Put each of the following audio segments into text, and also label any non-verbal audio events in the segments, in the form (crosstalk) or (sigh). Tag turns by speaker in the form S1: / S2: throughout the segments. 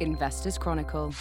S1: Investors Chronicle.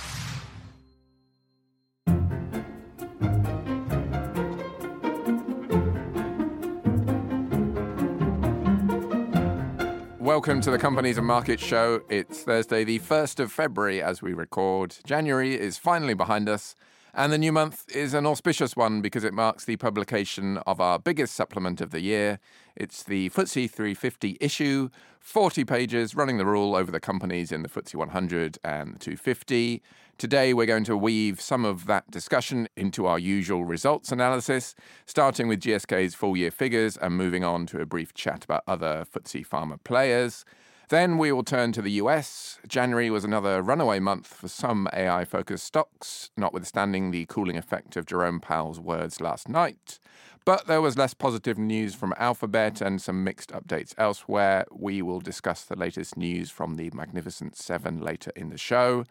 S2: Welcome to the Companies and Markets Show. It's Thursday, the 1st of February, as we record. January is finally behind us, and the new month is an auspicious one because it marks the publication of our biggest supplement of the year. It's the FTSE 350 issue, 40 pages running the rule over the companies in the FTSE 100 and the 250. Today, we're going to weave some of that discussion into our usual results analysis, starting with GSK's full year figures and moving on to a brief chat about other FTSE pharma players. Then we will turn to the US. January was another runaway month for some AI focused stocks, notwithstanding the cooling effect of Jerome Powell's words last night. But there was less positive news from Alphabet and some mixed updates elsewhere. We will discuss the latest news from the Magnificent Seven later in the show.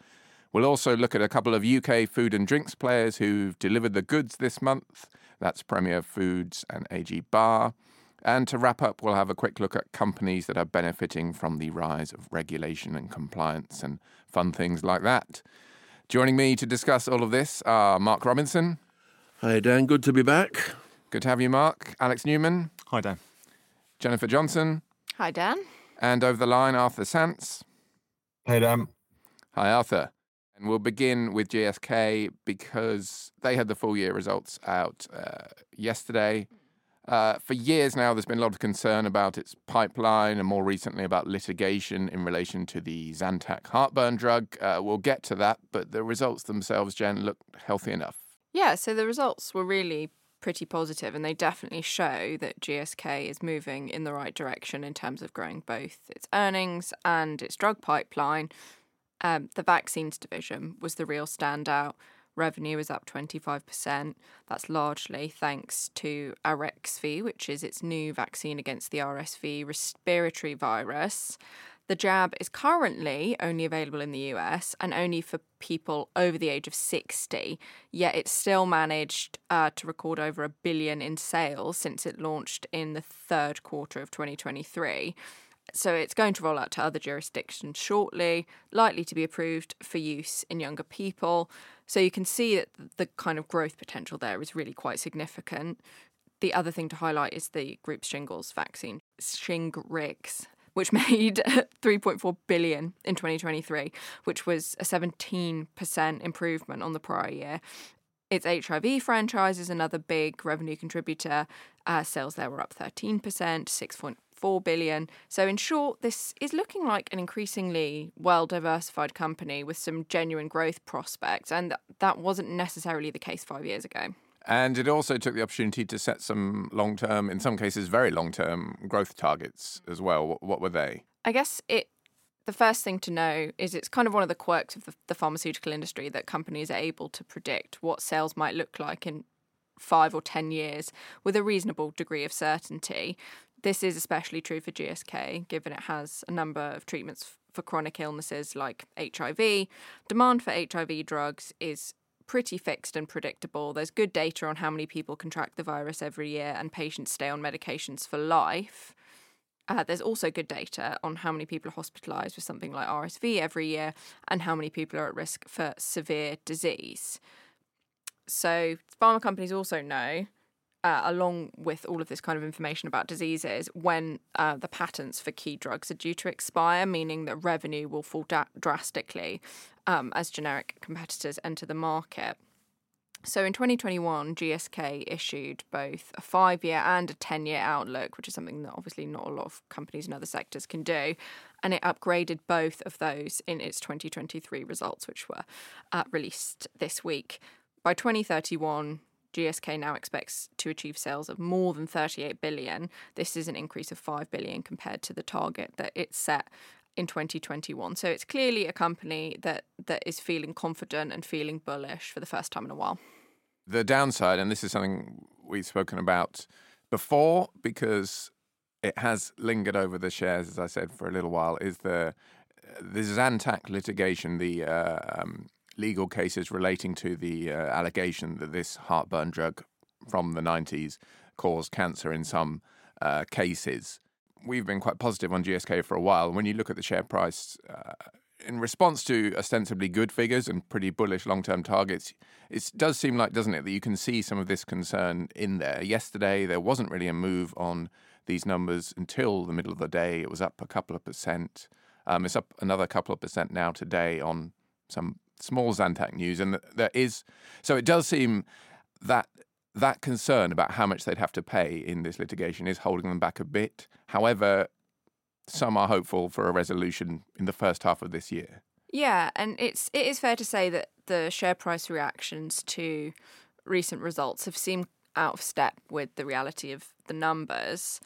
S2: We'll also look at a couple of UK food and drinks players who've delivered the goods this month. That's Premier Foods and AG Barr. And to wrap up, we'll have a quick look at companies that are benefiting from the rise of regulation and compliance and fun things like that. Joining me to discuss all of this are Mark Robinson.
S3: Hi, Dan. Good to be back.
S2: Good to have you, Mark. Alex Newman.
S4: Hi, Dan.
S2: Jennifer Johnson.
S5: Hi, Dan.
S2: And over the line, Arthur Sants.
S6: Hey, Dan.
S2: Hi, Arthur. And we'll begin with GSK because they had the full year results out uh, yesterday. Uh, for years now, there's been a lot of concern about its pipeline and more recently about litigation in relation to the Zantac heartburn drug. Uh, we'll get to that, but the results themselves, Jen, look healthy enough.
S5: Yeah, so the results were really pretty positive and they definitely show that GSK is moving in the right direction in terms of growing both its earnings and its drug pipeline. Um, the vaccines division was the real standout. Revenue is up 25%. That's largely thanks to Arexvy, which is its new vaccine against the RSV respiratory virus. The jab is currently only available in the US and only for people over the age of 60, yet it's still managed uh, to record over a billion in sales since it launched in the third quarter of 2023. So it's going to roll out to other jurisdictions shortly, likely to be approved for use in younger people. So you can see that the kind of growth potential there is really quite significant. The other thing to highlight is the group's shingles vaccine, Shingrix, which (laughs) made 3.4 billion in 2023, which was a 17% improvement on the prior year. Its HIV franchise is another big revenue contributor. Uh, sales there were up 13%, 6. 4 billion. So in short, this is looking like an increasingly well-diversified company with some genuine growth prospects and that wasn't necessarily the case 5 years ago.
S2: And it also took the opportunity to set some long term, in some cases, very long term growth targets as well. What, were they?
S5: I guess it. The first thing to know is it's kind of one of the quirks of the, the pharmaceutical industry that companies are able to predict what sales might look like in five or 10 years with a reasonable degree of certainty. This is especially true for GSK, given it has a number of treatments for chronic illnesses like HIV. Demand for HIV drugs is pretty fixed and predictable. There's good data on how many people contract the virus every year, and patients stay on medications for life. Uh, there's also good data on how many people are hospitalised with something like RSV every year and how many people are at risk for severe disease. So, pharma companies also know uh, along with all of this kind of information about diseases, when uh, the patents for key drugs are due to expire, meaning that revenue will fall da- drastically um, as generic competitors enter the market. So in 2021, GSK issued both a five year and a 10 year outlook, which is something that obviously not a lot of companies in other sectors can do. And it upgraded both of those in its 2023 results, which were uh, released this week. By 2031, GSK now expects to achieve sales of more than 38 billion. This is an increase of 5 billion compared to the target that it set in 2021. So it's clearly a company that that is feeling confident and feeling bullish for the first time in a while.
S2: The downside, and this is something we've spoken about before because it has lingered over the shares, as I said, for a little while, is the the Zantac litigation, the uh, um, legal cases relating to the uh, allegation that this heartburn drug from the 90s caused cancer in some uh, cases. We've been quite positive on GSK for a while. When you look at the share price uh, in response to ostensibly good figures and pretty bullish long term targets, it does seem like, doesn't it, that you can see some of this concern in there. Yesterday, there wasn't really a move on these numbers until the middle of the day. It was up a couple of percent. Um, it's up another couple of percent now today on some small Zantac news. And there is, so it does seem that that concern about how much they'd have to pay in this litigation is holding them back a bit. However, some are hopeful for a resolution in the first half of this year.
S5: Yeah, and it's it is fair to say that the share price reactions to recent results have seemed out of step with the reality of the numbers.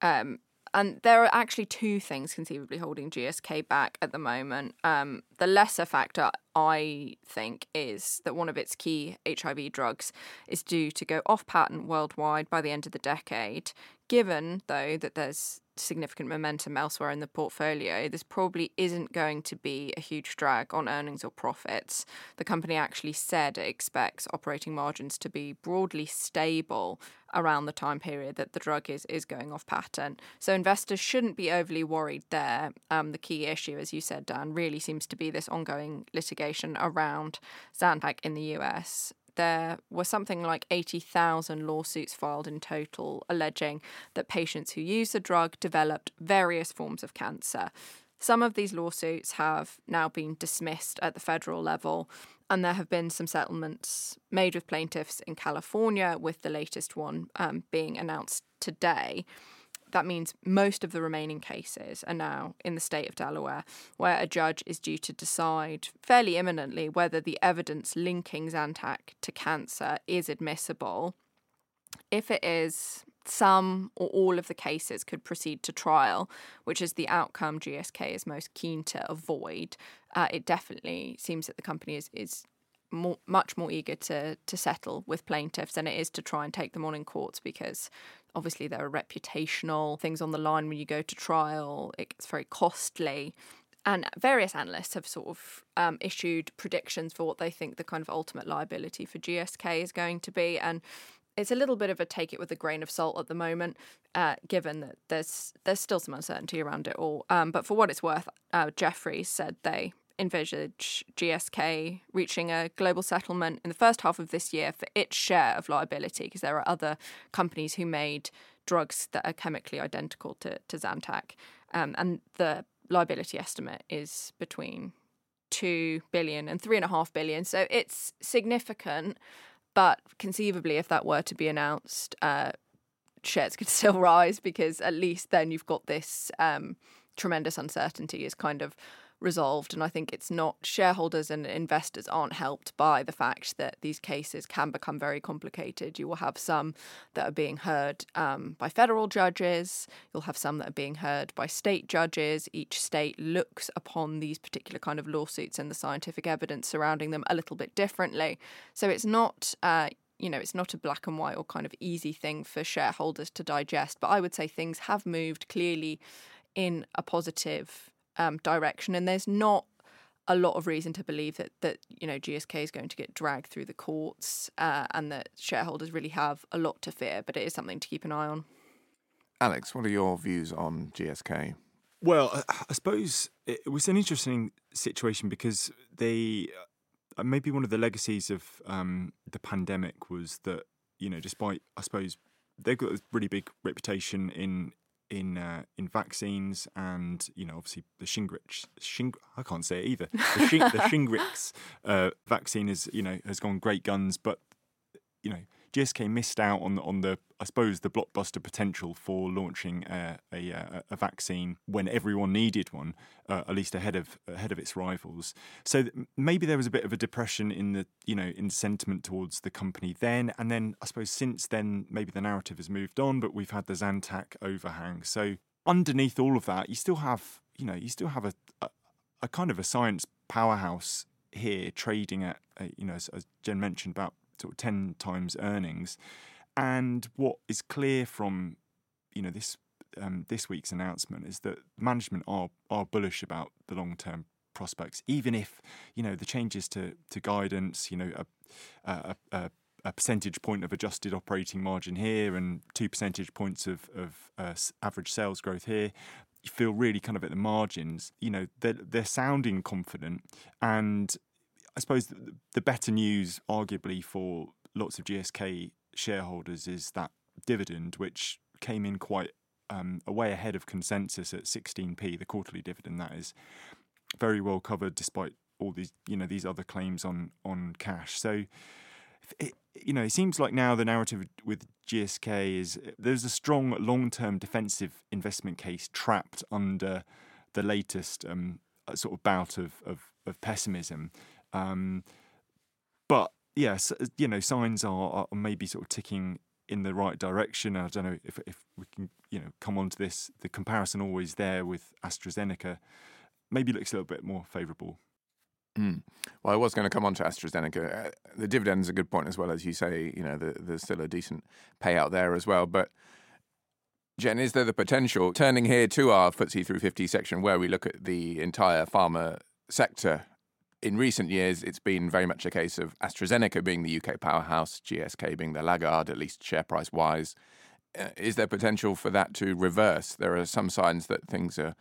S5: Um, and there are actually two things conceivably holding GSK back at the moment. Um, the lesser factor, I think, is that one of its key HIV drugs is due to go off patent worldwide by the end of the decade. Given, though, that there's significant momentum elsewhere in the portfolio, this probably isn't going to be a huge drag on earnings or profits. The company actually said it expects operating margins to be broadly stable around the time period that the drug is, is going off patent. So investors shouldn't be overly worried there. Um, the key issue, as you said, Dan, really seems to be this ongoing litigation around Zantac in the US there were something like 80,000 lawsuits filed in total alleging that patients who use the drug developed various forms of cancer. Some of these lawsuits have now been dismissed at the federal level, and there have been some settlements made with plaintiffs in California, with the latest one um, being announced today. That means most of the remaining cases are now in the state of Delaware, where a judge is due to decide fairly imminently whether the evidence linking Zantac to cancer is admissible. If it is, some or all of the cases could proceed to trial, which is the outcome GSK is most keen to avoid. Uh, it definitely seems that the company is, is more, much more eager to to settle with plaintiffs than it is to try and take them on in courts because Obviously, there are reputational things on the line when you go to trial. It's very costly. And various analysts have sort of um, issued predictions for what they think the kind of ultimate liability for GSK is going to be. And it's a little bit of a take it with a grain of salt at the moment, uh, given that there's there's still some uncertainty around it all. Um, but for what it's worth, uh, said they envisage GSK reaching a global settlement in the first half of this year for its share of liability, because there are other companies who made drugs that are chemically identical to, to Zantac. Um, and the liability estimate is between 2 billion and 3.5 billion. So it's significant, but conceivably, if that were to be announced, uh, shares could (laughs) still rise because at least then you've got this um, tremendous uncertainty is kind of resolved. And I think it's not shareholders and investors aren't helped by the fact that these cases can become very complicated. You will have some that are being heard um, by federal judges, you'll have some that are being heard by state judges. Each state looks upon these particular kind of lawsuits and the scientific evidence surrounding them a little bit differently. So it's not. Uh, you know, it's not a black and white or kind of easy thing for shareholders to digest, but I would say things have moved clearly in a positive um, direction, and there's not a lot of reason to believe that that you know GSK is going to get dragged through the courts, uh, and that shareholders really have a lot to fear. But it is something to keep an eye on.
S2: Alex, what are your views on GSK?
S1: Well, I suppose it was an interesting situation because they uh, maybe one of the legacies of um, the pandemic was that you know, despite I suppose they've got a really big reputation in in uh, in vaccines and you know obviously the Shingrix Shing I can't say it either. The, (laughs) Shing, the Shingrix uh, vaccine is you know has gone great guns but you know GSK missed out on on the I suppose the blockbuster potential for launching a, a, a vaccine when everyone needed one, uh, at least ahead of ahead of its rivals. So maybe there was a bit of a depression in the you know in sentiment towards the company then, and then I suppose since then maybe the narrative has moved on, but we've had the Zantac overhang. So underneath all of that, you still have you know you still have a, a, a kind of a science powerhouse here trading at uh, you know as, as Jen mentioned about sort of 10 times earnings. And what is clear from you know this um, this week's announcement is that management are are bullish about the long term prospects, even if you know the changes to to guidance, you know a, a, a, a percentage point of adjusted operating margin here and two percentage points of of uh, average sales growth here You feel really kind of at the margins. You know, they're they're sounding confident, and I suppose the, better news, arguably for lots of GSK shareholders, is that dividend, which came in quite um, way ahead of consensus at 16p, the quarterly dividend that is, very well covered despite all these you know these other claims on on cash. So. It, you know, it seems like now the narrative with GSK is there's a strong long-term defensive investment case trapped under the latest um, sort of bout of of, of pessimism. Um, but yes, uh, you know, signs are, are maybe sort of ticking in the right direction. I don't know if if we can you know come on to this. The comparison always there with AstraZeneca maybe looks a little bit more favourable.
S2: Mm. Well, I was going to come on to AstraZeneca. Uh, the dividend's a good point as well, as you say. You know, the, there's still a decent payout there as well. But Jen, is there the potential turning here to our FTSE 350 section where we look at the entire pharma sector? In recent years, it's been very much a case of AstraZeneca being the UK powerhouse, GSK being the laggard, at least share price wise. Uh, is there potential for that to reverse? There are some signs that things are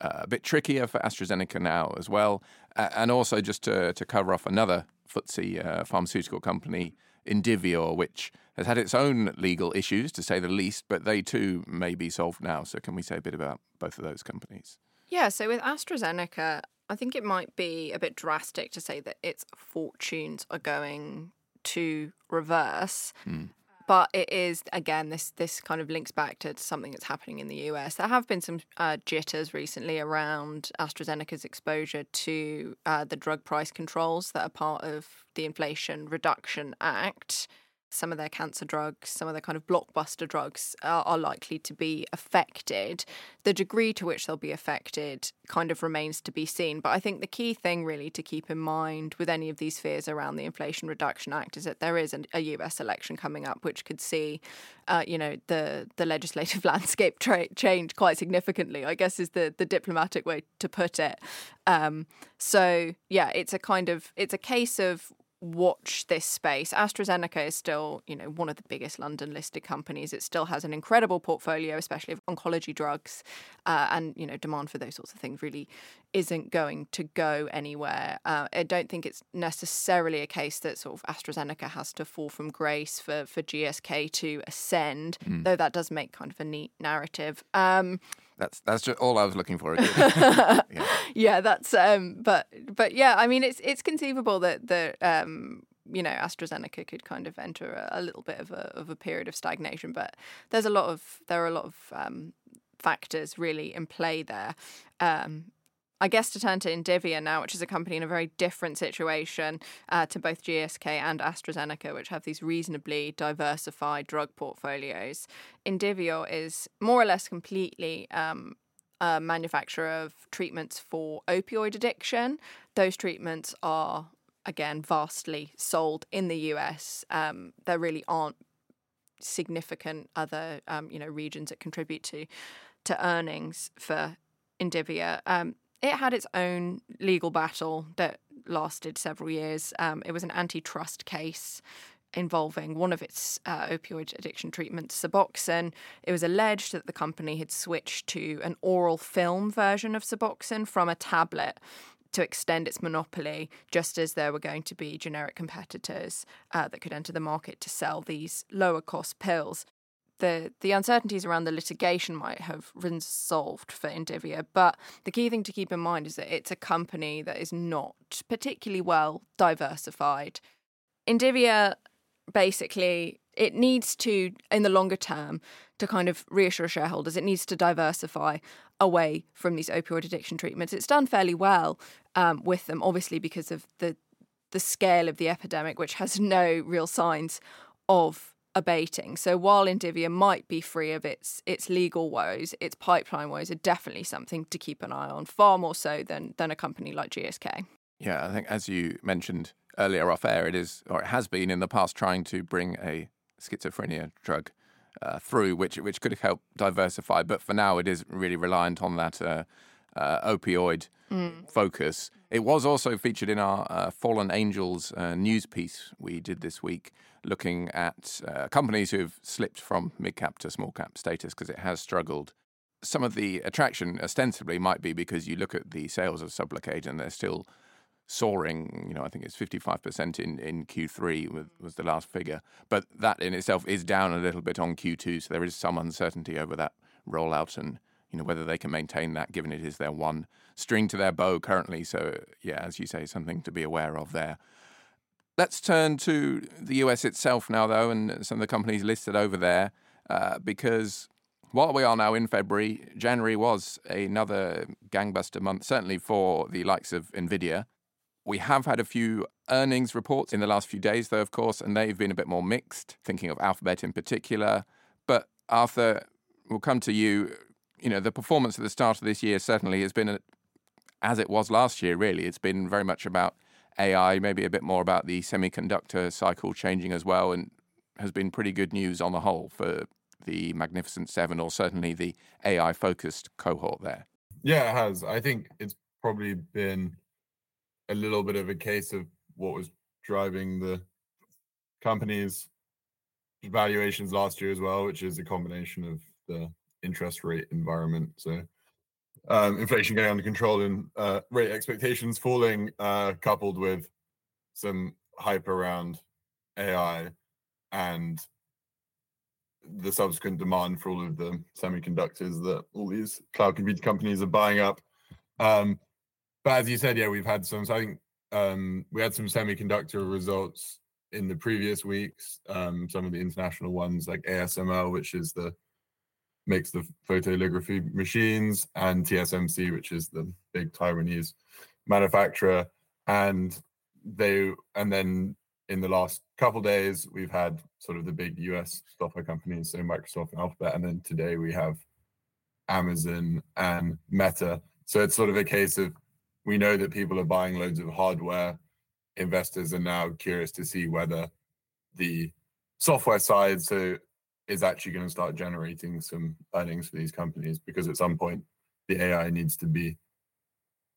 S2: uh, a bit trickier for AstraZeneca now as well. Uh, and also, just to, to cover off another FTSE uh, pharmaceutical company, Indivior, which has had its own legal issues, to say the least, but they too may be solved now. So, can we say a bit about both of those companies?
S5: Yeah, so with AstraZeneca, I think it might be a bit drastic to say that its fortunes are going to reverse. Mm but it is again this this kind of links back to something that's happening in the US. There have been some uh, jitters recently around AstraZeneca's exposure to uh, the drug price controls that are part of the Inflation Reduction Act some of their cancer drugs, some of their kind of blockbuster drugs are, are, likely to be affected. The degree to which they'll be affected kind of remains to be seen. But I think the key thing really to keep in mind with any of these fears around the Inflation Reduction Act is that there is a US election coming up, which could see, uh, you know, the the legislative (laughs) landscape tra- change quite significantly. I guess is the the diplomatic way to put it. Um, so yeah, it's a kind of it's a case of watch this space. AstraZeneca is still, you know, one of the biggest London listed companies. It still has an incredible portfolio, especially of oncology drugs, uh, and you know, demand for those sorts of things really isn't going to go anywhere. Uh, I don't think it's necessarily a case that sort of AstraZeneca has to fall from grace for for GSK to ascend, mm. though that does make kind of a neat narrative. Um,
S2: that's that's just all I was looking for. (laughs) yeah.
S5: yeah, that's um, but but yeah, I mean, it's it's conceivable that the um, you know, AstraZeneca could kind of enter a, a, little bit of a of a period of stagnation, but there's a lot of there are a lot of um, factors really in play there. Um, I guess to turn to Indivior now, which is a company in a very different situation uh, to both GSK and AstraZeneca, which have these reasonably diversified drug portfolios. Indivior is more or less completely um, a manufacturer of treatments for opioid addiction. Those treatments are, again, vastly sold in the US. Um, there really aren't significant other, um, you know, regions that contribute to to earnings for Indivior. Um, it had its own legal battle that lasted several years. Um, it was an antitrust case involving one of its uh, opioid addiction treatments, Suboxone. It was alleged that the company had switched to an oral film version of Suboxone from a tablet to extend its monopoly, just as there were going to be generic competitors uh, that could enter the market to sell these lower cost pills the the uncertainties around the litigation might have resolved for Indivior, but the key thing to keep in mind is that it's a company that is not particularly well diversified. Indivior basically it needs to in the longer term to kind of reassure shareholders it needs to diversify away from these opioid addiction treatments it's done fairly well um, with them obviously because of the the scale of the epidemic which has no real signs of abating. So while Indivior might be free of its its legal woes, its pipeline woes are definitely something to keep an eye on, far more so than than a company like GSK.
S2: Yeah, I think as you mentioned earlier off air, it is or it has been in the past trying to bring a schizophrenia drug uh, through, which which could help diversify. But for now, it is really reliant on that uh, uh, opioid mm. focus. It was also featured in our uh, Fallen Angels uh, news piece we did this week, looking at uh, companies who've slipped from mid cap to small cap status because it has struggled. some of the attraction ostensibly might be because you look at the sales of Sublocade and they're still soaring. You know, I think it's 55% in, in Q3 was, was the last figure. But that in itself is down a little bit on Q2. So there is some uncertainty over that rollout and, you know, whether they can maintain that given it is their one string to their bow currently. So, yeah, as you say, something to be aware of there. Let's turn to the US itself now, though, and some of the companies listed over there, uh, because while we are now in February, January was another gangbuster month, certainly for the likes of Nvidia. We have had a few earnings reports in the last few days, though, of course, and they've been a bit more mixed, thinking of Alphabet in particular. But Arthur, we'll come to you. You know, the performance at the start of this year certainly has been a, as it was last year, really. It's been very much about AI, maybe a bit more about the semiconductor cycle changing as well, and has been pretty good news on the whole for the Magnificent Seven, or certainly the AI focused cohort there.
S4: Yeah, it has. I think it's probably been a little bit of a case of what was driving the company's valuations last year as well, which is a combination of the interest rate environment. So um, inflation getting under control and uh, rate expectations falling, uh, coupled with some hype around AI and the subsequent demand for all of the semiconductors that all these cloud computing companies are buying up. Um, but as you said, yeah, we've had some. So I think um, we had some semiconductor results in the previous weeks. Um, some of the international ones like ASML, which is the makes the photolithography machines, and TSMC, which is the big Taiwanese manufacturer. And they and then in the last couple days, we've had sort of the big US software companies, so Microsoft and Alphabet, and then today we have Amazon and Meta. So it's sort of a case of we know that people are buying loads of hardware. Investors are now curious to see whether the software side so is actually going to start generating some earnings for these companies because at some point the AI needs to be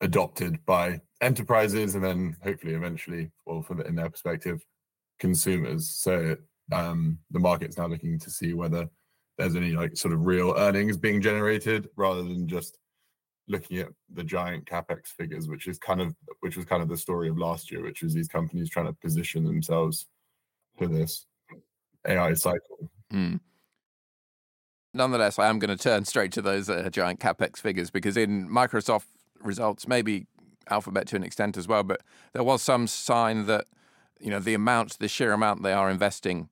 S4: adopted by enterprises and then hopefully eventually, well, the, in their perspective, consumers. So um, the market's now looking to see whether there's any like sort of real earnings being generated rather than just looking at the giant capex figures, which is kind of which was kind of the story of last year, which was these companies trying to position themselves for this AI cycle.
S2: Mm. Nonetheless, I am going to turn straight to those uh, giant capex figures because in Microsoft results, maybe Alphabet to an extent as well, but there was some sign that you know the amount, the sheer amount they are investing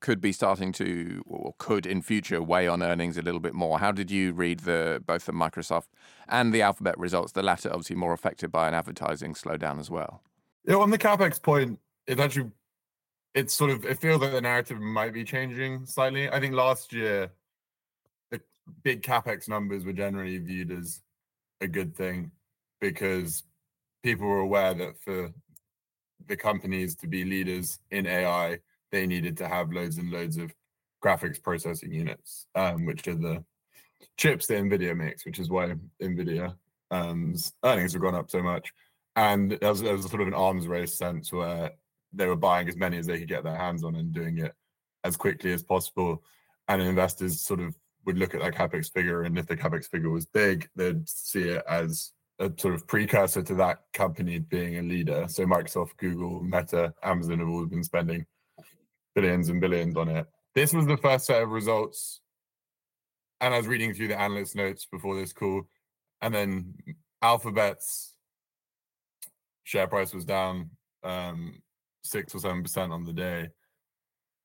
S2: could be starting to or could in future weigh on earnings a little bit more. How did you read the both the Microsoft and the Alphabet results? The latter obviously more affected by an advertising slowdown as well.
S4: Yeah, on the capex point, it actually it's sort of it feels like the narrative might be changing slightly. I think last year the big capex numbers were generally viewed as a good thing because people were aware that for the companies to be leaders in AI, they needed to have loads and loads of graphics processing units, um, which are the chips that NVIDIA makes, which is why NVIDIA um, earnings have gone up so much. And there was, there was sort of an arms race sense where they were buying as many as they could get their hands on and doing it as quickly as possible. And investors sort of would look at that capex figure, and if the capex figure was big, they'd see it as a sort of precursor to that company being a leader. So Microsoft, Google, Meta, Amazon have all been spending billions and billions on it. This was the first set of results. And I was reading through the analyst notes before this call. And then Alphabet's share price was down um, six or seven percent on the day.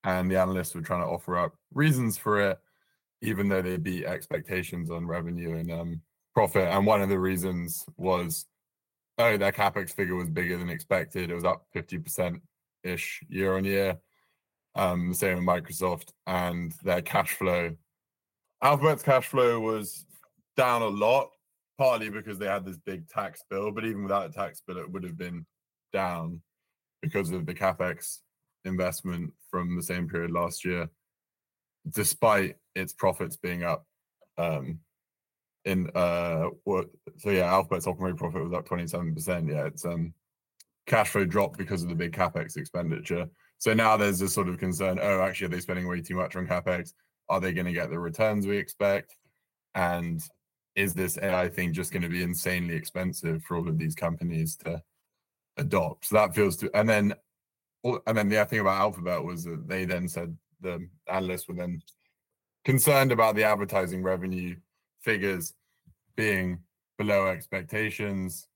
S4: And the analysts were trying to offer up reasons for it, even though they beat expectations on revenue and um, profit. And one of the reasons was, oh, their capex figure was bigger than expected. It was up 50% ish year on year. Um, same with Microsoft and their cash flow. Alphabet's cash flow was down a lot, partly because they had this big tax bill, but even without a tax bill, it would have been down because of the capex investment from the same period last year, despite its profits being up. Um, in uh, what? So yeah, Alphabet's operating profit was up twenty seven percent. Yeah, it's um, cash flow dropped because of the big capex expenditure. So now there's a sort of concern. Oh, actually, are they spending way too much on capex? Are they going to get the returns we expect? And is this AI thing just going to be insanely expensive for all of these companies to adopt? So that feels to, and then, and then the other thing about Alphabet was that they then said the analysts were then concerned about the advertising revenue figures being below expectations.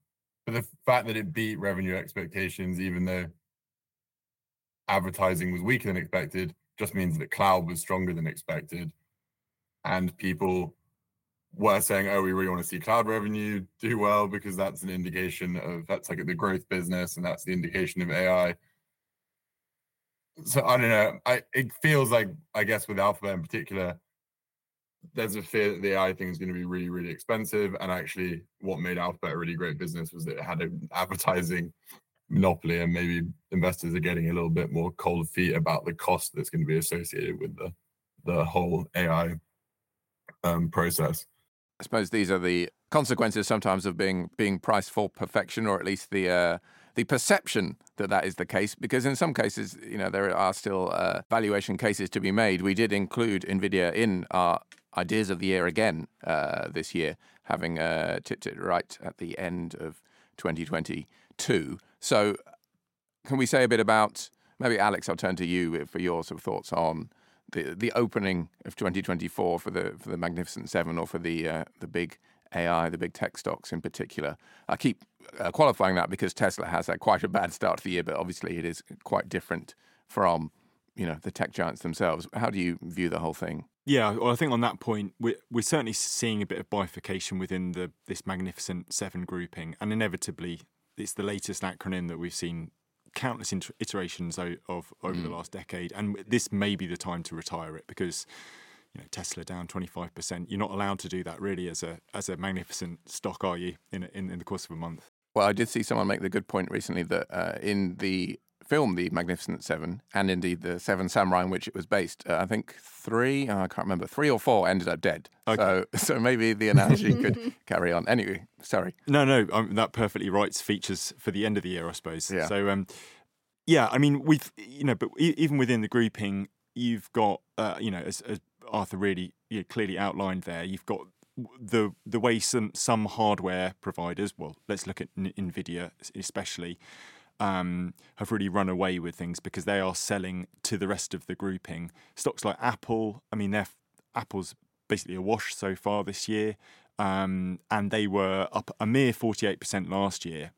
S4: But the fact that it beat revenue expectations, even though advertising was weaker than expected, just means that cloud was stronger than expected. And people were saying, oh, we really want to see cloud revenue do well because that's an indication of that's like the growth business and that's the indication of AI. So I don't know. I it feels like I guess with Alphabet in particular, there's a fear that the AI thing is going to be really, really expensive. And actually, what made Alphabet a really great business was that it had an advertising monopoly, and maybe investors are getting a little bit more cold feet about the cost that's going to be associated with the the whole AI um, process.
S2: I suppose these are the consequences sometimes of being being priced for perfection, or at least the uh, the perception that that is the case. Because in some cases, you know, there are still uh, valuation cases to be made. We did include Nvidia in our ideas of the year again uh, this year, having uh, tipped it right at the end of 2022. So, can we say a bit about maybe Alex? I'll turn to you for your sort of thoughts on the the opening of 2024 for the for the Magnificent Seven or for the uh, the big AI, the big tech stocks in particular. I keep uh, qualifying that because Tesla has had quite a bad start to the year, but obviously it is quite different from you know the tech giants themselves. How do you view the whole thing?
S1: Yeah, well, I think on that point, we're, we're certainly seeing a bit of bifurcation within the this magnificent seven grouping, and inevitably, it's the latest acronym that we've seen countless inter- iterations of, of over mm. the last decade, and this may be the time to retire it because you know Tesla down twenty five percent. You're not allowed to do that really as a as a magnificent stock, are you? In in, in the course of a month.
S2: Well, I did see someone make the good point recently that uh, in the film The Magnificent Seven, and indeed the Seven Samurai in which it was based. Uh, I think three, oh, I can't remember, three or four ended up dead. Okay. So, (laughs) so maybe the analogy could (laughs) carry on. Anyway, sorry.
S1: No, no, um, that perfectly writes features for the end of the year, I suppose. Yeah. So, um, yeah, I mean, we've, you know, but even within the grouping, you've got, uh, you know, as, as Arthur really you know, clearly outlined there, you've got the the way some some hardware providers, well, let's look at Nvidia especially, um, have really run away with things because they are selling to the rest of the grouping. Stocks like Apple, I mean, they're, Apple's basically a wash so far this year, um, and they were up a mere 48% last year,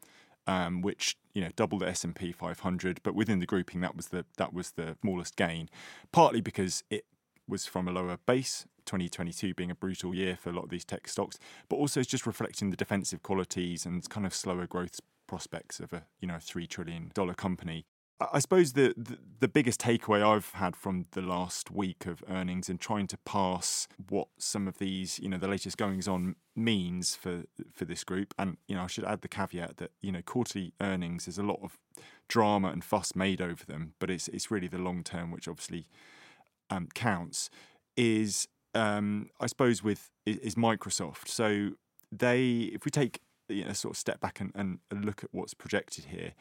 S1: um, which you know doubled the S and P 500. But within the grouping, that was the that was the smallest gain, partly because it was from a lower base. 2022 being a brutal year for a lot of these tech stocks, but also it's just reflecting the defensive qualities and kind of slower growth prospects of a you know three trillion dollar company. I suppose the, the, the biggest takeaway I've had from the last week of earnings and trying to pass what some of these you know the latest goings on means for for this group, and you know I should add the caveat that you know quarterly earnings there's a lot of drama and fuss made over them, but it's it's really the long term which obviously um, counts. Is um, I suppose with is Microsoft. So they if we take you know, sort of step back and, and look at what's projected here,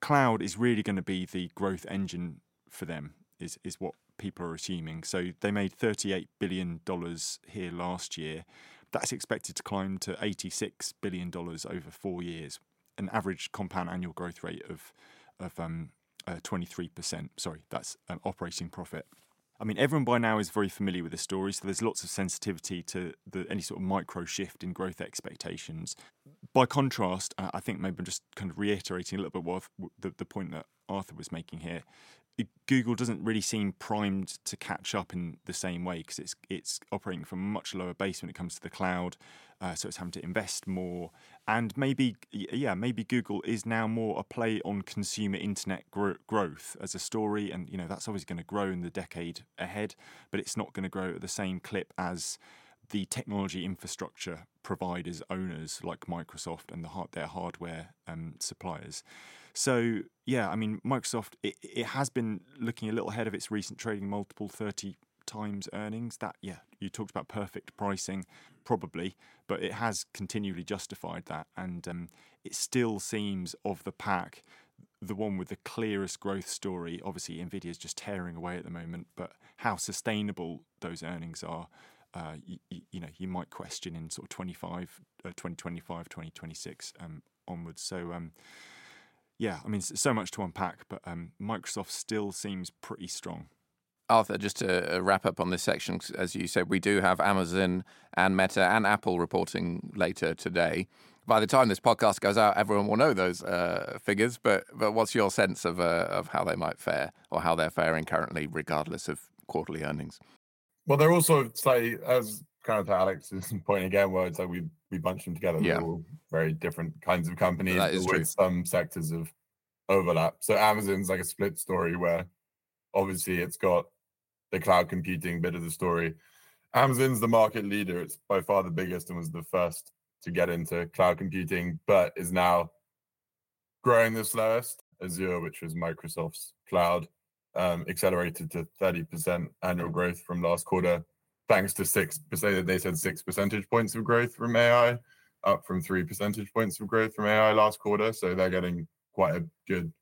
S1: cloud is really going to be the growth engine for them. Is is what people are assuming. So they made thirty eight billion dollars here last year. That's expected to climb to eighty six billion dollars over four years, an average compound annual growth rate of of um, uh, 23%. Sorry, that's an operating profit. I mean, everyone by now is very familiar with the story, so there's lots of sensitivity to the, any sort of micro shift in growth expectations. By contrast, uh, I think maybe I'm just kind of reiterating a little bit what the, the point that Arthur was making here. Google doesn't really seem primed to catch up in the same way because it's it's operating from a much lower base when it comes to the cloud, uh, so it's having to invest more. And maybe yeah, maybe Google is now more a play on consumer internet gro- growth as a story, and you know that's always going to grow in the decade ahead, but it's not going to grow at the same clip as the technology infrastructure providers, owners like Microsoft and the their hardware um, suppliers. So yeah, I mean Microsoft it, it has been looking a little ahead of its recent trading multiple, thirty times earnings. That yeah, you talked about perfect pricing, probably, but it has continually justified that, and um, it still seems of the pack the one with the clearest growth story. Obviously, Nvidia is just tearing away at the moment, but how sustainable those earnings are uh, you, you, know you might question in sort of 25, uh, 2025, 2026 um, onwards. So um, yeah, I mean, so much to unpack, but um, Microsoft still seems pretty strong.
S2: Arthur, just to uh, wrap up on this section, as you said, we do have Amazon and Meta and Apple reporting later today. By the time this podcast goes out, everyone will know those uh, figures. But but what's your sense of uh, of how they might fare or how they're faring currently, regardless of quarterly earnings?
S4: Well, they're also say as kind of to Alex's point again, where it's like we we bunch them together. Yeah. They're all very different kinds of companies
S2: that is with
S4: some sectors of overlap. So Amazon's like a split story where obviously it's got the cloud computing bit of the story. Amazon's the market leader. It's by far the biggest and was the first to get into cloud computing, but is now growing the slowest. Azure, which was Microsoft's cloud, um, accelerated to 30% annual growth from last quarter, thanks to six percent. They said six percentage points of growth from AI, up from three percentage points of growth from AI last quarter. So they're getting quite a good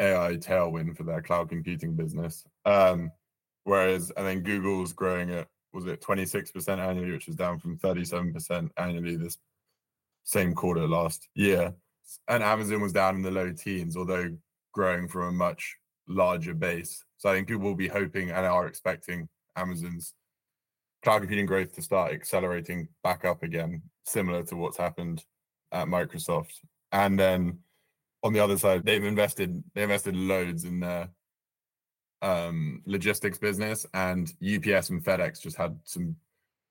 S4: AI tailwind for their cloud computing business. Um, whereas I think Google's growing at was it 26% annually, which is down from 37% annually this same quarter last year. And Amazon was down in the low teens, although growing from a much larger base. So I think people will be hoping and are expecting Amazon's cloud computing growth to start accelerating back up again, similar to what's happened at Microsoft. And then on the other side, they've invested they invested loads in their um, logistics business, and UPS and FedEx just had some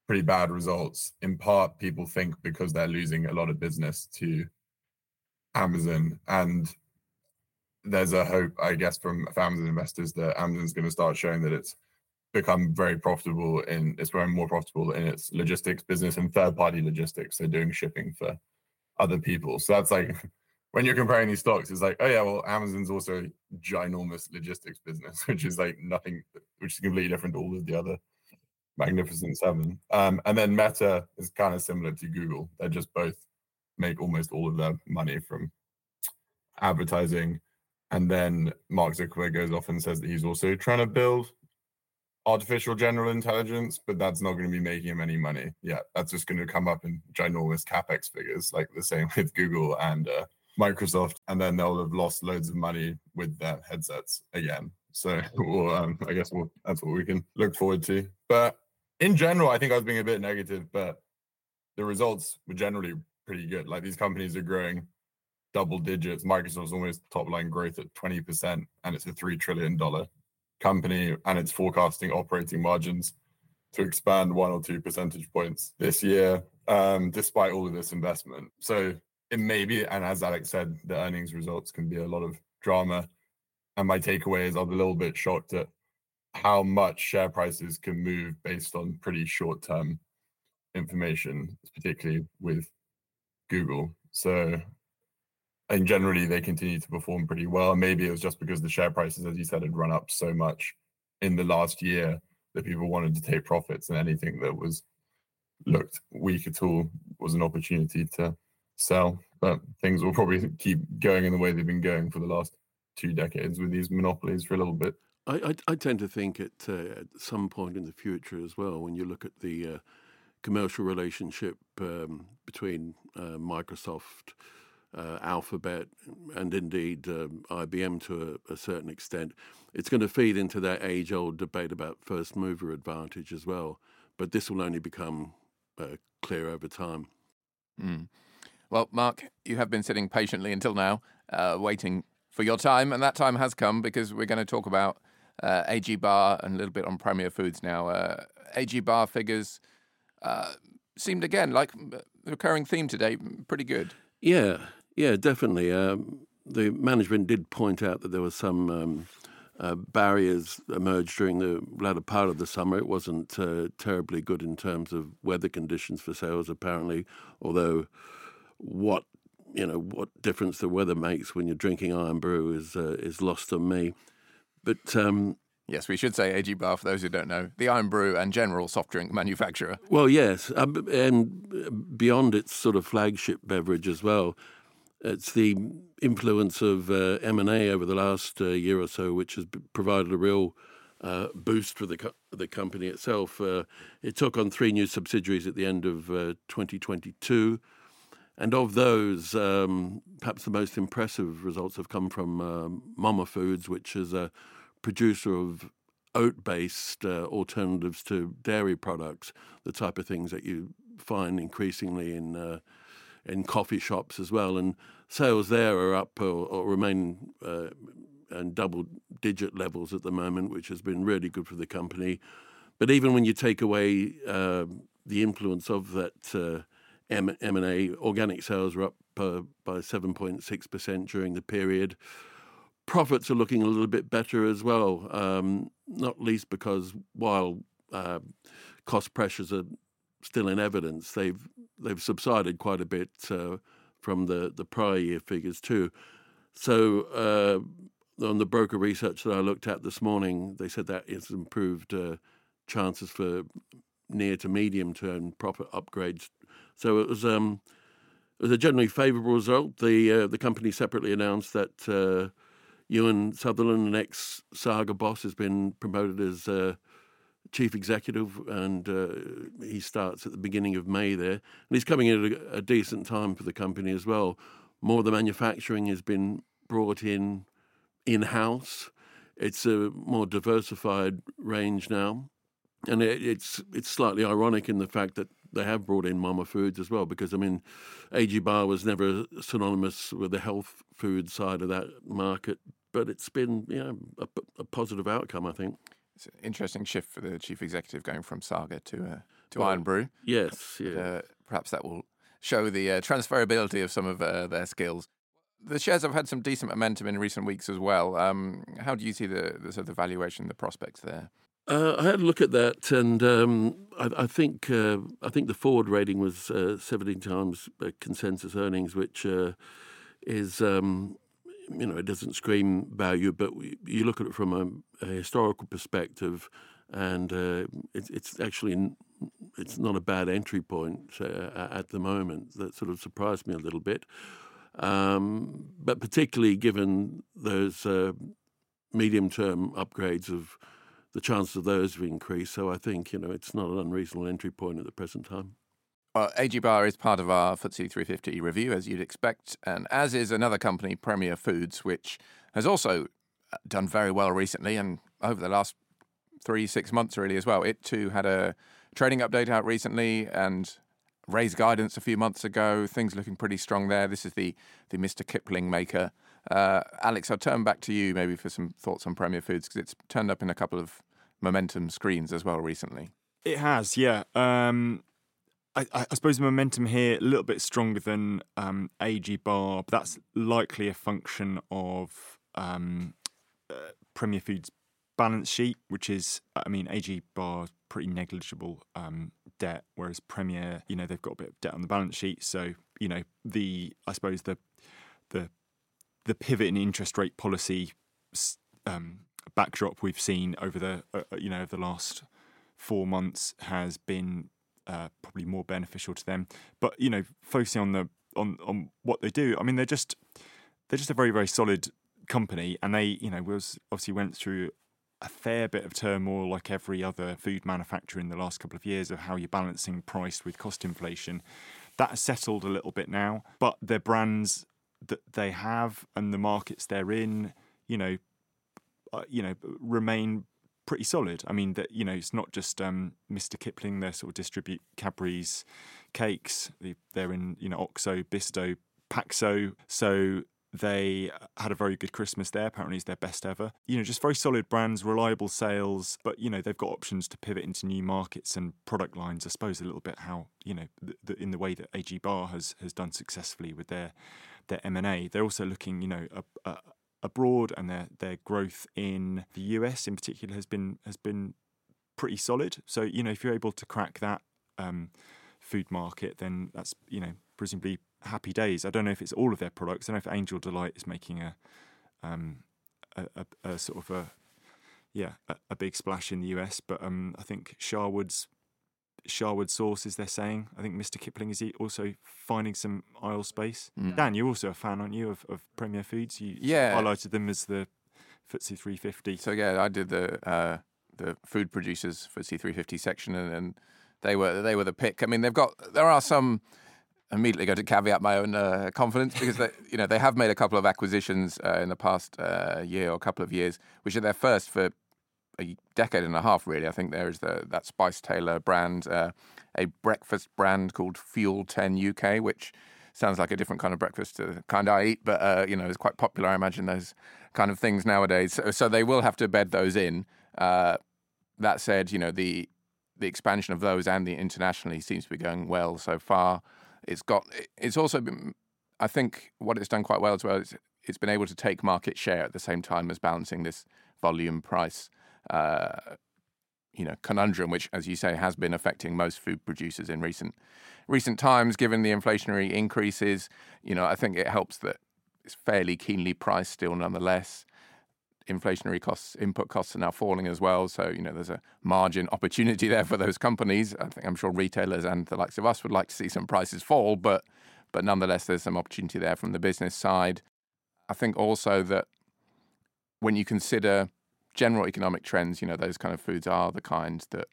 S4: pretty bad results. In part, people think because they're losing a lot of business to Amazon, and there's a hope, I guess, from Amazon investors that Amazon's going to start showing that it's become very profitable and it's becoming more profitable in its logistics business and third party logistics. So doing shipping for other people. So that's like (laughs) when you're comparing these stocks, it's like, oh yeah, well, Amazon's also ginormous logistics business, (laughs) which is like nothing, which is completely different to all of the other Magnificent Seven. Um, and then Meta is kind of similar to Google. They just both make almost all of their money from advertising. And then Mark Zuckerberg goes off and says that he's also trying to build artificial general intelligence, but that's not going to be making him any money. Yeah, that's just going to come up in ginormous capex figures, like the same (laughs) with Google and uh, Microsoft, and then they'll have lost loads of money with their headsets again. So, (laughs) well, um, I guess we'll, that's what we can look forward to. But in general, I think I was being a bit negative, but the results were generally pretty good. Like these companies are growing double digits. Microsoft's almost top line growth at 20%, and it's a $3 trillion company and it's forecasting operating margins to expand one or two percentage points this year, um, despite all of this investment. So it may be, and as Alex said, the earnings results can be a lot of drama. And my takeaway is I'm a little bit shocked at how much share prices can move based on pretty short term information, particularly with Google. So and generally they continue to perform pretty well. Maybe it was just because the share prices, as you said, had run up so much in the last year that people wanted to take profits, and anything that was looked weak at all was an opportunity to sell. But things will probably (laughs) keep going in the way they've been going for the last two decades with these monopolies for a little bit.
S3: I, I, I tend to think at, uh, at some point in the future as well, when you look at the uh, commercial relationship um, between uh, Microsoft uh, Alphabet, and indeed um, IBM to a, a, certain extent. It's going to feed into that age old debate about first mover advantage as well. But this will only become uh, clear over time.
S2: Mm. Well, Mark, you have been sitting patiently until now, uh, waiting for your time, and that time has come because we're going to talk about uh, AG Barr and a little bit on Premier Foods now. Uh, AG Barr figures uh, seemed again like the recurring theme today, pretty good.
S3: Yeah, yeah, definitely. Um, the management did point out that there were some um, uh, barriers emerged during the latter part of the summer. It wasn't uh, terribly good in terms of weather conditions for sales, apparently. Although, what you know, what difference the weather makes when you're drinking Irn Bru is uh, is lost on me. But um,
S2: Yes, we should say AG Barr for those who don't know, the Irn Bru and general soft drink manufacturer.
S3: Well, yes, uh, and beyond its sort of flagship beverage as well, it's the influence of uh, M&A over the last uh, year or so, which has provided a real uh, boost for the co- the company itself. Uh, it took on three new subsidiaries at the end of uh, 2022, and of those, um, perhaps the most impressive results have come from um, MOMA Foods, which is a producer of oat-based uh, alternatives to dairy products, the type of things that you find increasingly in uh, in coffee shops as well. And sales there are up or, or remain uh, double digit levels at the moment, which has been really good for the company. But even when you take away uh, the influence of that uh, M and A, organic sales are up uh, by 7.6% during the period. Profits are looking a little bit better as well, um, not least because while uh, cost pressures are still in evidence, they've they've subsided quite a bit uh, from the, the prior year figures too. So uh, on the broker research that I looked at this morning, they said that it's improved uh, chances for near to medium term profit upgrades. So it was um, it was a generally favourable result. The uh, the company separately announced that uh, Euan Sutherland, an ex Saga boss, has been promoted as uh, chief executive, and uh, he starts at the beginning of May there. And he's coming in at a, a, decent time for the company as well. More of the manufacturing has been brought in in house. It's a more diversified range now, and it, it's it's slightly ironic in the fact that they have brought in MOMA Foods as well, because I mean, AG Barr was never synonymous with the health food side of that market, but it's been you know a, a positive outcome, I think.
S2: It's an interesting shift for the chief executive going from Saga to uh, to well, Irn-Bru.
S3: Yes, yeah.
S2: Uh, perhaps that will show the uh, transferability of some of uh, their skills. The shares have had some decent momentum in recent weeks as well. Um, how do you see the, the, sort of the valuation, the prospects there?
S3: Uh, I had a look at that, and um, I, I, think uh, I think the forward rating was uh, 17 times consensus earnings, which uh, is um, you know, it doesn't scream value, but you look at it from a, a historical perspective, and uh, it, it's actually it's not a bad entry point uh, at the moment. That sort of surprised me a little bit, um, but particularly given those uh, medium-term upgrades of the chances of those have increased. So I think you know it's not an unreasonable entry point at the present time.
S2: Well, AG Barr is part of our FTSE 350 review, as you'd expect, and as is another company, Premier Foods, which has also uh, done very well recently and over the last three, six months, really, as well. It too had a trading update out recently and raised guidance a few months ago. Things looking pretty strong there. This is the, the Mr. Kipling maker. Uh, Alex, I'll turn back to you maybe for some thoughts on Premier Foods because it's turned up in a couple of momentum screens as well recently.
S1: It has, yeah. Um, I, I, suppose the momentum here a little bit stronger than um, AG Barr, but that's likely a function of um, uh, Premier Foods' balance sheet, which is, I mean, AG Barr pretty negligible um, debt, whereas Premier, you know, they've got a bit of debt on the balance sheet. So, you know, the I suppose the the the pivot in interest rate policy um, backdrop we've seen over the uh, you know over the last four months has been uh, probably more beneficial to them. But you know, focusing on the on on what they do, I mean, they're just they're just a very very solid company, and they you know was obviously went through a fair bit of turmoil, like every other food manufacturer in the last couple of years, of how you're balancing price with cost inflation. That has settled a little bit now, but their brands that they have and the markets they're in, you know, uh, you know, remain pretty solid. I mean, that you know, it's not just um, Mr. Kipling. They sort of distribute Cadbury's cakes. They're in you know Oxo, Bisto, Paxo. So they had a very good Christmas there. Apparently, it's their best ever. You know, just very solid brands, reliable sales. But you know, they've got options to pivot into new markets and product lines. I suppose a little bit how you know, the, the, in the way that AG Barr has has done successfully with their their M and A. They're also looking, you know, a, a, abroad and their their growth in the US in particular has been has been pretty solid. So you know if you're able to crack that um, food market, then that's you know presumably happy days. I don't know if it's all of their products. I don't know if Angel Delight is making a um, a, a, a, sort of a yeah a, a, big splash in the US, but um, I think Sharwood's Sharwood sauces, they're saying. I think Mr. Kipling is also finding some aisle space. Mm. Dan, you're also a fan, aren't you, of, of Premier Foods? You
S2: yeah.
S1: highlighted them as the FTSE 350.
S2: So, yeah, I did the uh, the food producers for C350 section, and, and they were they were the pick. I mean, they've got there are some immediately going to caveat my own uh, confidence because they, you know they have made a couple of acquisitions uh, in the past uh, year or couple of years, which are their first for a decade and a half. Really, I think there is the that Spice Tailor brand, uh, a breakfast brand called FUEL10K, which sounds like a different kind of breakfast to the kind I eat, but uh, you know is quite popular. I imagine those kind of things nowadays. So, so they will have to bed those in. Uh, that said, you know the the expansion of those and the internationally seems to be going well so far. It's got. It's also been. I think what it's done quite well as well is it's been able to take market share at the same time as balancing this volume price. Uh, you know, conundrum, which, as you say, has been affecting most food producers in recent recent times, given the inflationary increases. You know, I think it helps that it's fairly keenly priced still, nonetheless inflationary costs, input costs are now falling as well. So, you know, there's a margin opportunity there for those companies. I think I'm sure retailers and the likes of us would like to see some prices fall, but but nonetheless, there's some opportunity there from the business side. I think also that when you consider general economic trends, you know, those kind of foods are the kind that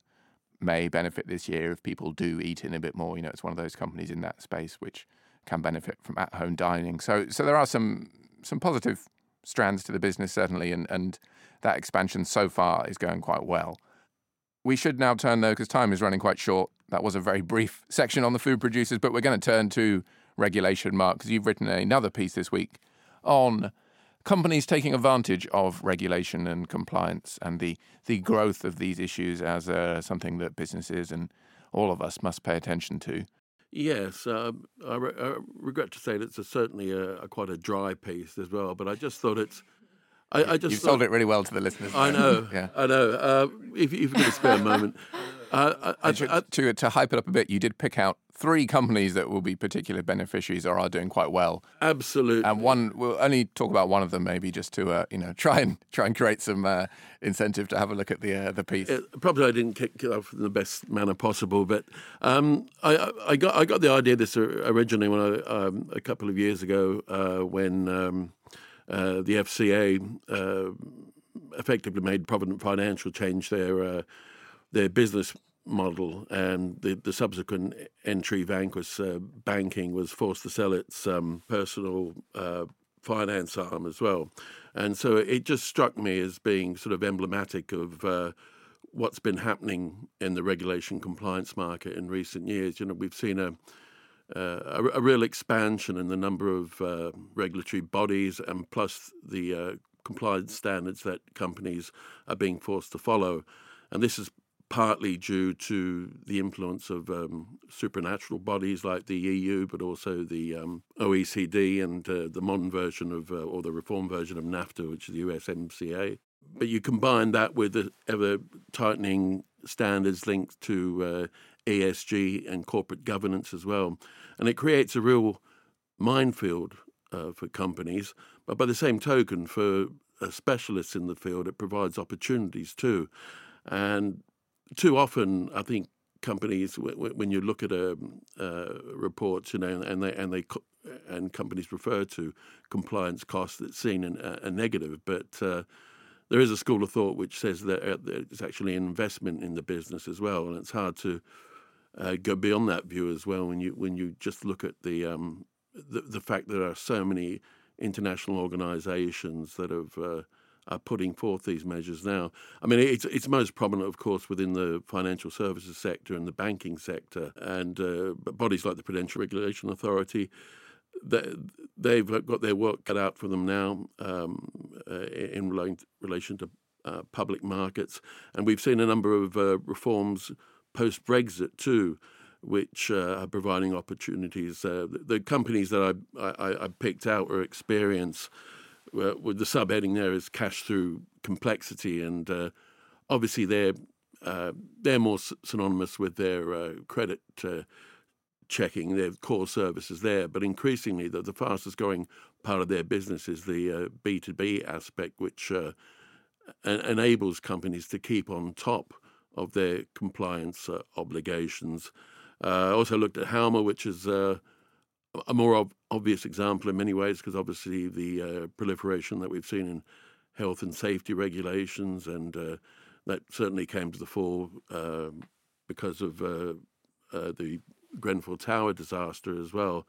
S2: may benefit this year if people do eat in a bit more. You know, it's one of those companies in that space which can benefit from at-home dining. So, so there are some some positive strands to the business, certainly, and, and that expansion so far is going quite well. We should now turn, though, because time is running quite short. That was a very brief (laughs) section on the food producers, but we're going to turn to regulation, Mark, because you've written another piece this week on companies taking advantage of regulation and compliance and the, the growth of these issues as uh, something that businesses and all of us must pay attention to.
S3: Yes, um, I, re- I, regret to say that it's a, certainly a, a, quite a dry piece as well. But I just thought it's. I, I just
S2: you've
S3: thought,
S2: sold it really well to the listeners.
S3: I know. yeah. I know. Uh, if, if you could spare a moment,
S2: uh, I, to to hype it up a bit, you did pick out three companies that will be particular beneficiaries or are doing quite well.
S3: Absolutely.
S2: And one we'll only talk about one of them maybe just to uh, you know try and try and create some uh, incentive to have a look at the uh, the piece.
S3: probably I didn't kick it off in the best manner possible, but um, I, I got I got the idea this originally when I um, a couple of years ago uh, when um, uh, the FCA uh, effectively made Provident Financial change their their business model, and the, the subsequent entry, Vanquis uh, Banking, was forced to sell its um, personal uh, finance arm as well. And so it just struck me as being sort of emblematic of uh, what's been happening in the regulation compliance market in recent years. You know, we've seen a uh, a, a, real expansion in the number of uh, regulatory bodies and plus the uh, compliance standards that companies are being forced to follow. And this is partly due to the influence of um, supranational bodies like the EU, but also the um, OECD and uh, the modern version of, uh, or the reform version of NAFTA, which is the USMCA. But you combine that with the ever tightening standards linked to uh, ESG and corporate governance as well. And it creates a real minefield uh, for companies. But by the same token, for uh, specialists in the field, it provides opportunities too. And too often, I think companies when you look at a um, uh, reports, you know, and they and they and companies refer to compliance costs that's seen in a, negative, but uh, there is a school of thought which says that uh, it's actually an investment in the business as well, and it's hard to uh, go beyond that view as well when you when you just look at the um, the, the fact that there are so many international organisations that have uh, putting forth these measures now. I mean, it's it's most prominent, of course, within the financial services sector and the banking sector, and uh, bodies like the Prudential Regulation Authority. They, have got their work cut out for them now um, uh, in relation to uh, public markets, and we've seen a number of uh, reforms post Brexit too which uh, are providing opportunities. Uh, the, the, companies that I, I, I, picked out were Experian, uh, with the subheading there is cash through complexity, and uh, obviously they're uh, they're more synonymous with their uh, credit uh, checking, their core services there. But increasingly, the, the fastest growing part of their business is the B two B aspect, which enables companies to keep on top of their compliance obligations. I also looked at Halma, which is a more ob- obvious example in many ways because obviously the uh, proliferation that we've seen in health and safety regulations and uh, that certainly came to the fore um, because of uh, uh, the Grenfell Tower disaster as well.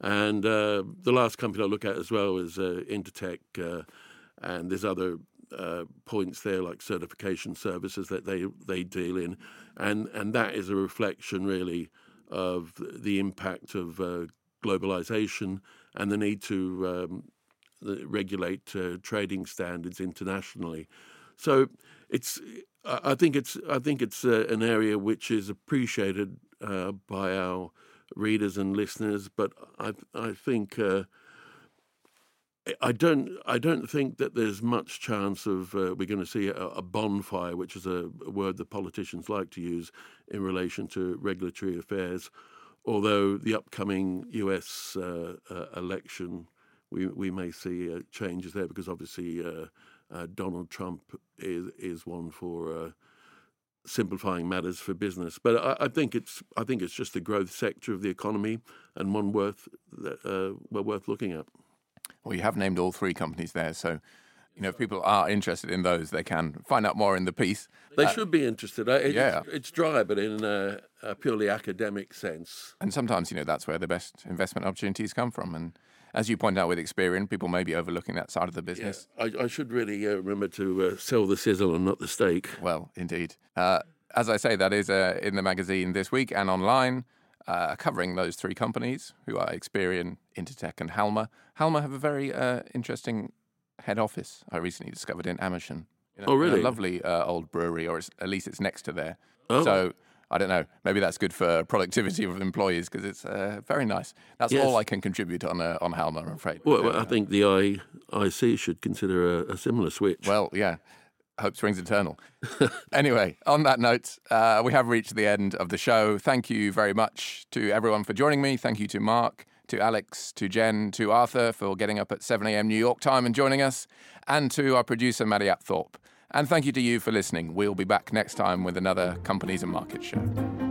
S3: And uh, the last company I look at as well is uh, Intertek, uh, and there's other uh, points there like certification services that they they deal in, and and that is a reflection really of the impact of uh, globalization and the need to um, regulate uh, trading standards internationally. So it's I think it's I think it's uh, an area which is appreciated uh, by our readers and listeners, but I I think uh, I don't I don't think that there's much chance of uh, we're going to see a, a, bonfire, which is a, a, word that politicians like to use in relation to regulatory affairs. Although the upcoming U.S. Uh, uh, election, we we may see changes there because obviously uh, Donald Trump is is one for uh, simplifying matters for business. But I, I, think it's I think it's just a growth sector of the economy and one worth uh, well worth looking at.
S2: Well, you have named all three companies there, so you know if people are interested in those, they can find out more in the piece.
S3: They uh, should be interested. It, yeah, it's, it's, dry, but in a, a, purely academic sense.
S2: And sometimes you know that's where the best investment opportunities come from, and as you point out with Experian, people may be overlooking that side of the business.
S3: Yeah, I, I, should really uh, remember to uh, sell the sizzle and not the steak.
S2: Well, indeed. Uh, as I say, that is uh, in the magazine this week and online, uh, covering those three companies who are Experian, Intertek, and Halma. Halma have a very uh, interesting head office I recently discovered in Amersham.
S3: You know, oh, really?
S2: A lovely old brewery, or at least it's next to there. Oh. So I don't know. Maybe that's good for productivity of employees because it's uh, very nice. That's yes. all I can contribute on uh, on Halma, I'm afraid.
S3: Well, well I think the IC should consider a, a, similar switch.
S2: Well, yeah. Hope springs eternal. (laughs) anyway, on that note, uh, we have reached the end of the show. Thank you very much to everyone for joining me. Thank you to Mark, to Alex, to Jen, to Arthur for getting up at 7 a.m. New York time and joining us, and to our producer, Maddie Apthorpe. And thank you to you for listening. We'll be back next time with another Companies and Markets show.